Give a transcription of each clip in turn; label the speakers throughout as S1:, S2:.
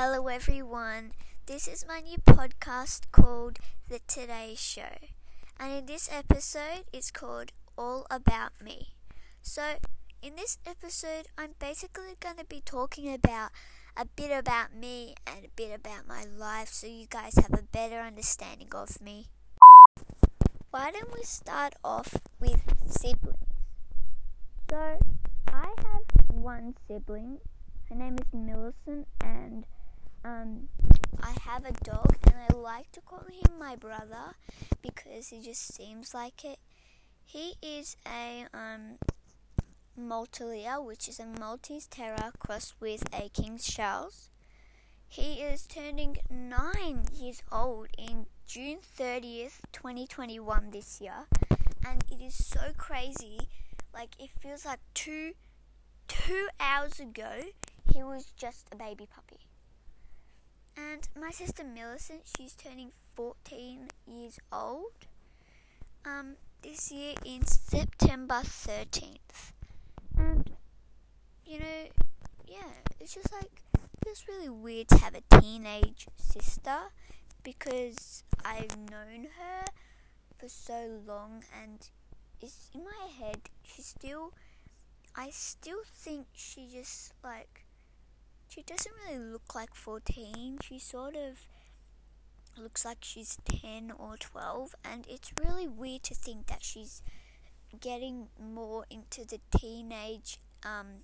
S1: Hello, everyone. This is my new podcast called The Today Show. And in this episode, it's called All About Me. So, in this episode, I'm basically going to be talking about a bit about me and a bit about my life so you guys have a better understanding of me. Why don't we start off with siblings? So, I have one sibling. Her name is Millicent, and um, I have a dog, and I like to call him my brother because he just seems like it. He is a um, Maltalier, which is a Maltese Terrier crossed with a King Charles. He is turning nine years old in June 30th, 2021, this year, and it is so crazy. Like, it feels like two, two hours ago, he was just a baby puppy. And my sister Millicent, she's turning 14 years old um, this year in September 13th. And, you know, yeah, it's just like, it's really weird to have a teenage sister because I've known her for so long and it's in my head, she still, I still think she just like, she doesn't really look like 14. She sort of looks like she's 10 or 12, and it's really weird to think that she's getting more into the teenage um,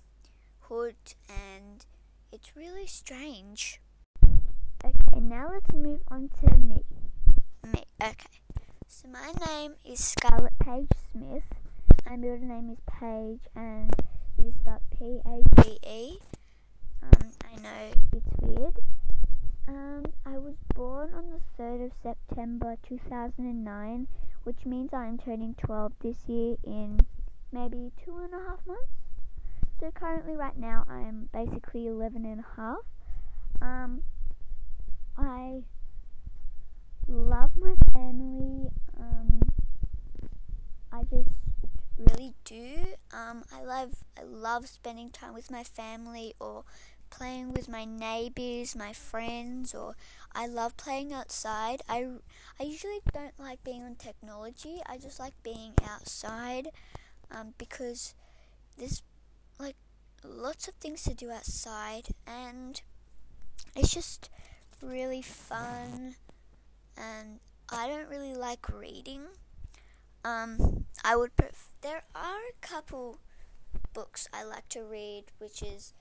S1: hood, and it's really strange. Okay, now let's move on to me. Me, okay. So my name is Scarlett Page Smith. My middle name is Page, and it is spelled P A G E. Um, I know it's weird. Um, I was born on the 3rd of September 2009, which means I'm turning 12 this year in maybe two and a half months. So currently, right now, I'm basically 11 and a half. Um, I love my family. Um, I just really do. Um, I love I love spending time with my family or playing with my neighbors, my friends, or I love playing outside. I, I usually don't like being on technology. I just like being outside um, because there's like lots of things to do outside and it's just really fun and I don't really like reading. Um, I would pref- there are a couple books I like to read, which is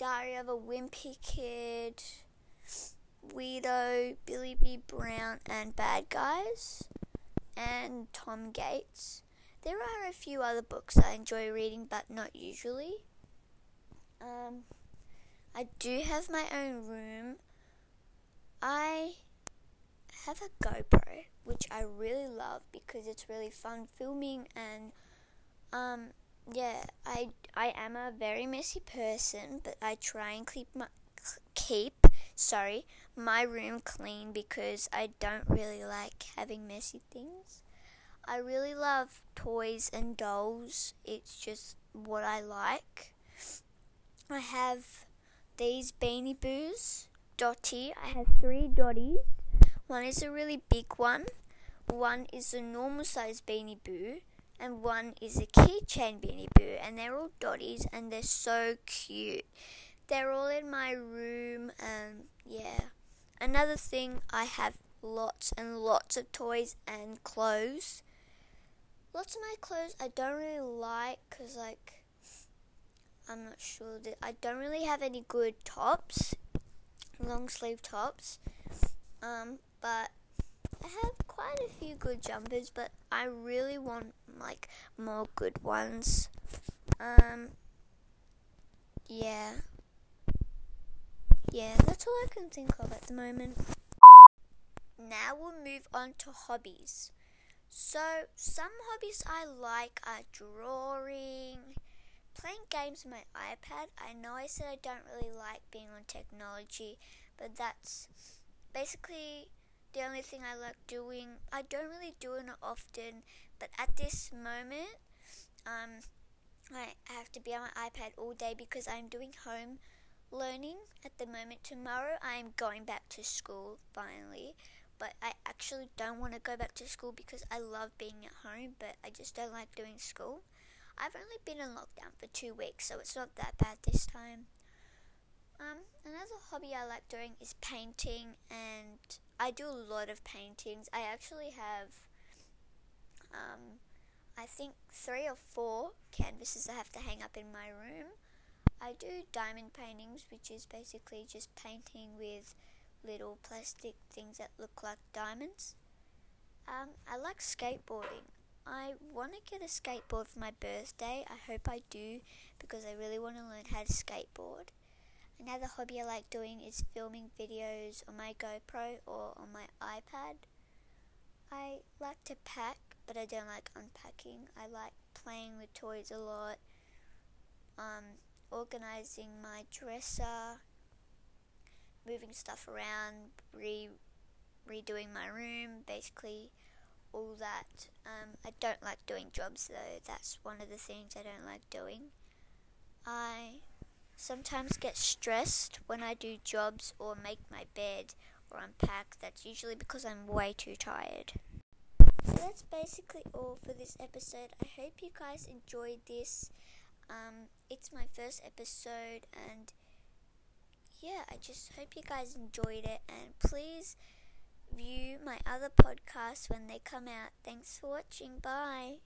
S1: Diary of a Wimpy Kid, Weirdo, Billie B. Brown, and Bad Guys, and Tom Gates. There are a few other books I enjoy reading, but not usually. Um, I do have my own room. I have a GoPro, which I really love because it's really fun filming and um, yeah, I I am a very messy person, but I try and keep my keep sorry my room clean because I don't really like having messy things. I really love toys and dolls. It's just what I like. I have these Beanie Boos, Dotty. I have three Dotties. One is a really big one. One is a normal size Beanie Boo and one is a keychain Beanie Boo, and they're all dotties, and they're so cute. They're all in my room, and yeah. Another thing, I have lots and lots of toys and clothes. Lots of my clothes I don't really like because, like, I'm not sure that I don't really have any good tops, long sleeve tops. Um, but I have quite a few good jumpers, but I really want like more good ones. Um, yeah, yeah, that's all I can think of at the moment. Now we'll move on to hobbies. So, some hobbies I like are drawing, playing games on my iPad. I know I said I don't really like being on technology, but that's basically the only thing I like doing. I don't really do it often, but at this moment, um, I have to be on my iPad all day because I'm doing home learning at the moment. Tomorrow I'm going back to school finally, but I actually don't want to go back to school because I love being at home, but I just don't like doing school. I've only been in lockdown for two weeks, so it's not that bad this time. Um, another hobby I like doing is painting, and I do a lot of paintings. I actually have, um, I think three or four canvases I have to hang up in my room. I do diamond paintings, which is basically just painting with little plastic things that look like diamonds. Um, I like skateboarding. I want to get a skateboard for my birthday. I hope I do because I really want to learn how to skateboard. Another hobby I like doing is filming videos on my GoPro or on my iPad. I like to pack, but I don't like unpacking. I like playing with toys a lot, um, organizing my dresser, moving stuff around, re redoing my room, basically all that. Um, I don't like doing jobs though. That's one of the things I don't like doing. I sometimes get stressed when I do jobs or make my bed or unpack. That's usually because I'm way too tired. So that's basically all for this episode. I hope you guys enjoyed this. Um, it's my first episode, and yeah, I just hope you guys enjoyed it. And please view my other podcasts when they come out. Thanks for watching. Bye.